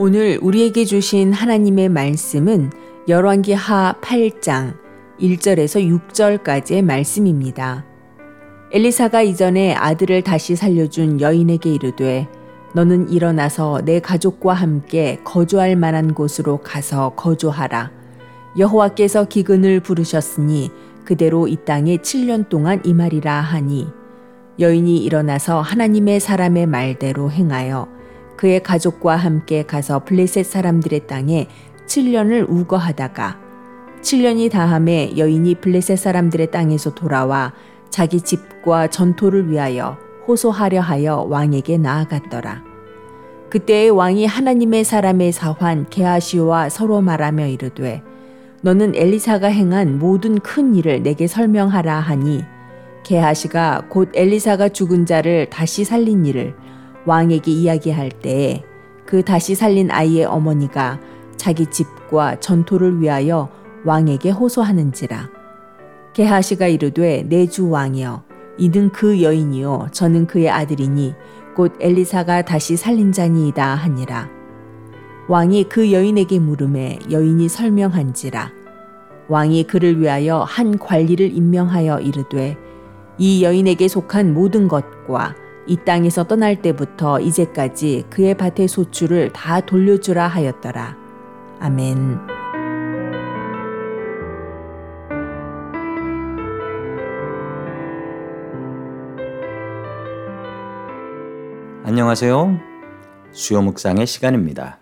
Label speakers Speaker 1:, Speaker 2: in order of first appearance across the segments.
Speaker 1: 오늘 우리에게 주신 하나님의 말씀은 열왕기 하 8장 1절에서 6절까지의 말씀입니다. 엘리사가 이전에 아들을 다시 살려준 여인에게 이르되 너는 일어나서 내 가족과 함께 거주할 만한 곳으로 가서 거주하라. 여호와께서 기근을 부르셨으니 그대로 이 땅에 7년 동안 임하리라 하니 여인이 일어나서 하나님의 사람의 말대로 행하여 그의 가족과 함께 가서 블레셋 사람들의 땅에 7년을 우거하다가 7년이 다함에 여인이 블레셋 사람들의 땅에서 돌아와 자기 집과 전토를 위하여 호소하려 하여 왕에게 나아갔더라. 그때의 왕이 하나님의 사람의 사환 게하시와 서로 말하며 이르되 너는 엘리사가 행한 모든 큰 일을 내게 설명하라 하니 게하시가 곧 엘리사가 죽은 자를 다시 살린 일을 왕에게 이야기할 때에 그 다시 살린 아이의 어머니가 자기 집과 전토를 위하여 왕에게 호소하는지라. 게하시가 이르되 내 주 왕이여 이는 그 여인이요 저는 그의 아들이니 곧 엘리사가 다시 살린 자니이다 하니라. 왕이 그 여인에게 물음에 여인이 설명한지라. 왕이 그를 위하여 한 관리를 임명하여 이르되 이 여인에게 속한 모든 것과 이 땅에서 떠날 때부터 이제까지 그의 밭의 소출을 다 돌려주라 하였더라. 아멘.
Speaker 2: 안녕하세요. 수요 묵상의 시간입니다.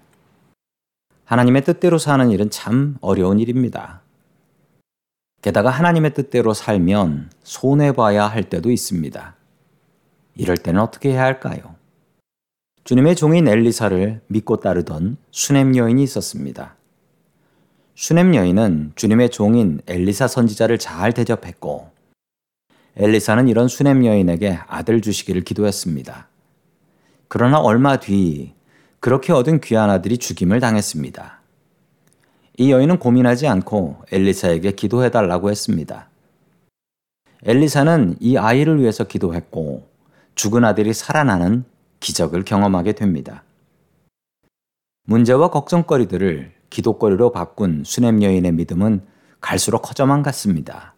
Speaker 2: 하나님의 뜻대로 사는 일은 참 어려운 일입니다. 게다가 하나님의 뜻대로 살면 손해봐야 할 때도 있습니다. 이럴 때는 어떻게 해야 할까요? 주님의 종인 엘리사를 믿고 따르던 수넴 여인이 있었습니다. 수넴 여인은 주님의 종인 엘리사 선지자를 잘 대접했고 엘리사는 이런 수넴 여인에게 아들 주시기를 기도했습니다. 그러나 얼마 뒤 그렇게 얻은 귀한 아들이 죽임을 당했습니다. 이 여인은 고민하지 않고 엘리사에게 기도해 달라고 했습니다. 엘리사는 이 아이를 위해서 기도했고 죽은 아들이 살아나는 기적을 경험하게 됩니다. 문제와 걱정거리들을 기도거리로 바꾼 수넴 여인의 믿음은 갈수록 커져만 갔습니다.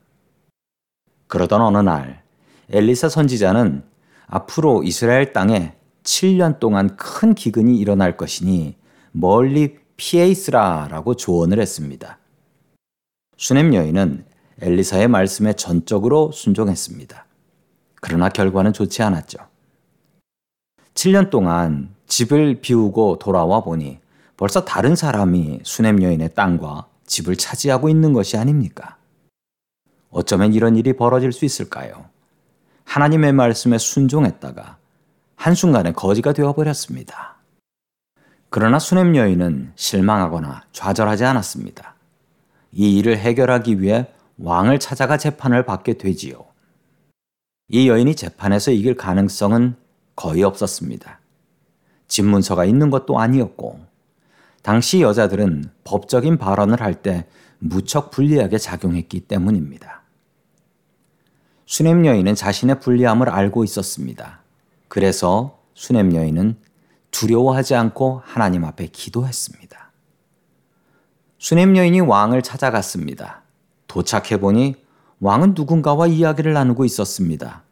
Speaker 2: 그러던 어느 날 엘리사 선지자는 앞으로 이스라엘 땅에 7년 동안 큰 기근이 일어날 것이니 멀리 피해 있으라라고 조언을 했습니다. 수넴 여인은 엘리사의 말씀에 전적으로 순종했습니다. 그러나 결과는 좋지 않았죠. 7년 동안 집을 비우고 돌아와 보니 벌써 다른 사람이 수넴 여인의 땅과 집을 차지하고 있는 것이 아닙니까? 어쩌면 이런 일이 벌어질 수 있을까요? 하나님의 말씀에 순종했다가 한순간에 거지가 되어버렸습니다. 그러나 수넴 여인은 실망하거나 좌절하지 않았습니다. 이 일을 해결하기 위해 왕을 찾아가 재판을 받게 되지요. 이 여인이 재판에서 이길 가능성은 거의 없었습니다. 집문서가 있는 것도 아니었고, 당시 여자들은 법적인 발언을 할 때 무척 불리하게 작용했기 때문입니다. 수냄 여인은 자신의 불리함을 알고 있었습니다. 그래서 수냄 여인은 두려워하지 않고 하나님 앞에 기도했습니다. 수냄 여인이 왕을 찾아갔습니다. 도착해 보니 왕은 누군가와 이야기를 나누고 있었습니다.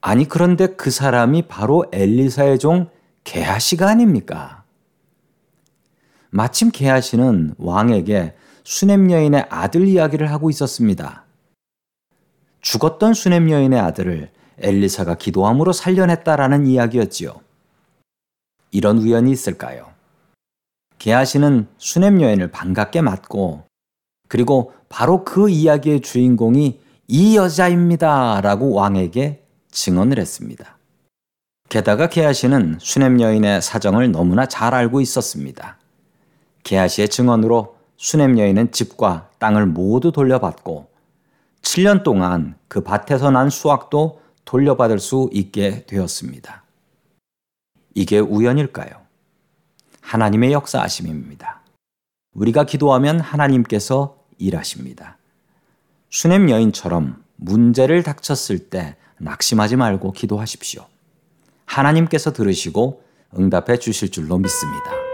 Speaker 2: 아니, 그런데 그 사람이 바로 엘리사의 종 게하시가 아닙니까? 마침 게하시는 왕에게 수넴 여인의 아들 이야기를 하고 있었습니다. 죽었던 수넴 여인의 아들을 엘리사가 기도함으로 살려냈다라는 이야기였지요. 이런 우연이 있을까요? 게하시는 수넴 여인을 반갑게 맞고 그리고 바로 그 이야기의 주인공이 이 여자입니다. 라고 왕에게 증언을 했습니다. 게다가 게하시는 수넴 여인의 사정을 너무나 잘 알고 있었습니다. 게하시의 증언으로 수넴 여인은 집과 땅을 모두 돌려받고 7년 동안 그 밭에서 난 수확도 돌려받을 수 있게 되었습니다. 이게 우연일까요? 하나님의 역사하심입니다. 우리가 기도하면 하나님께서 일하십니다. 수넴 여인처럼 문제를 닥쳤을 때 낙심하지 말고 기도하십시오. 하나님께서 들으시고 응답해 주실 줄로 믿습니다.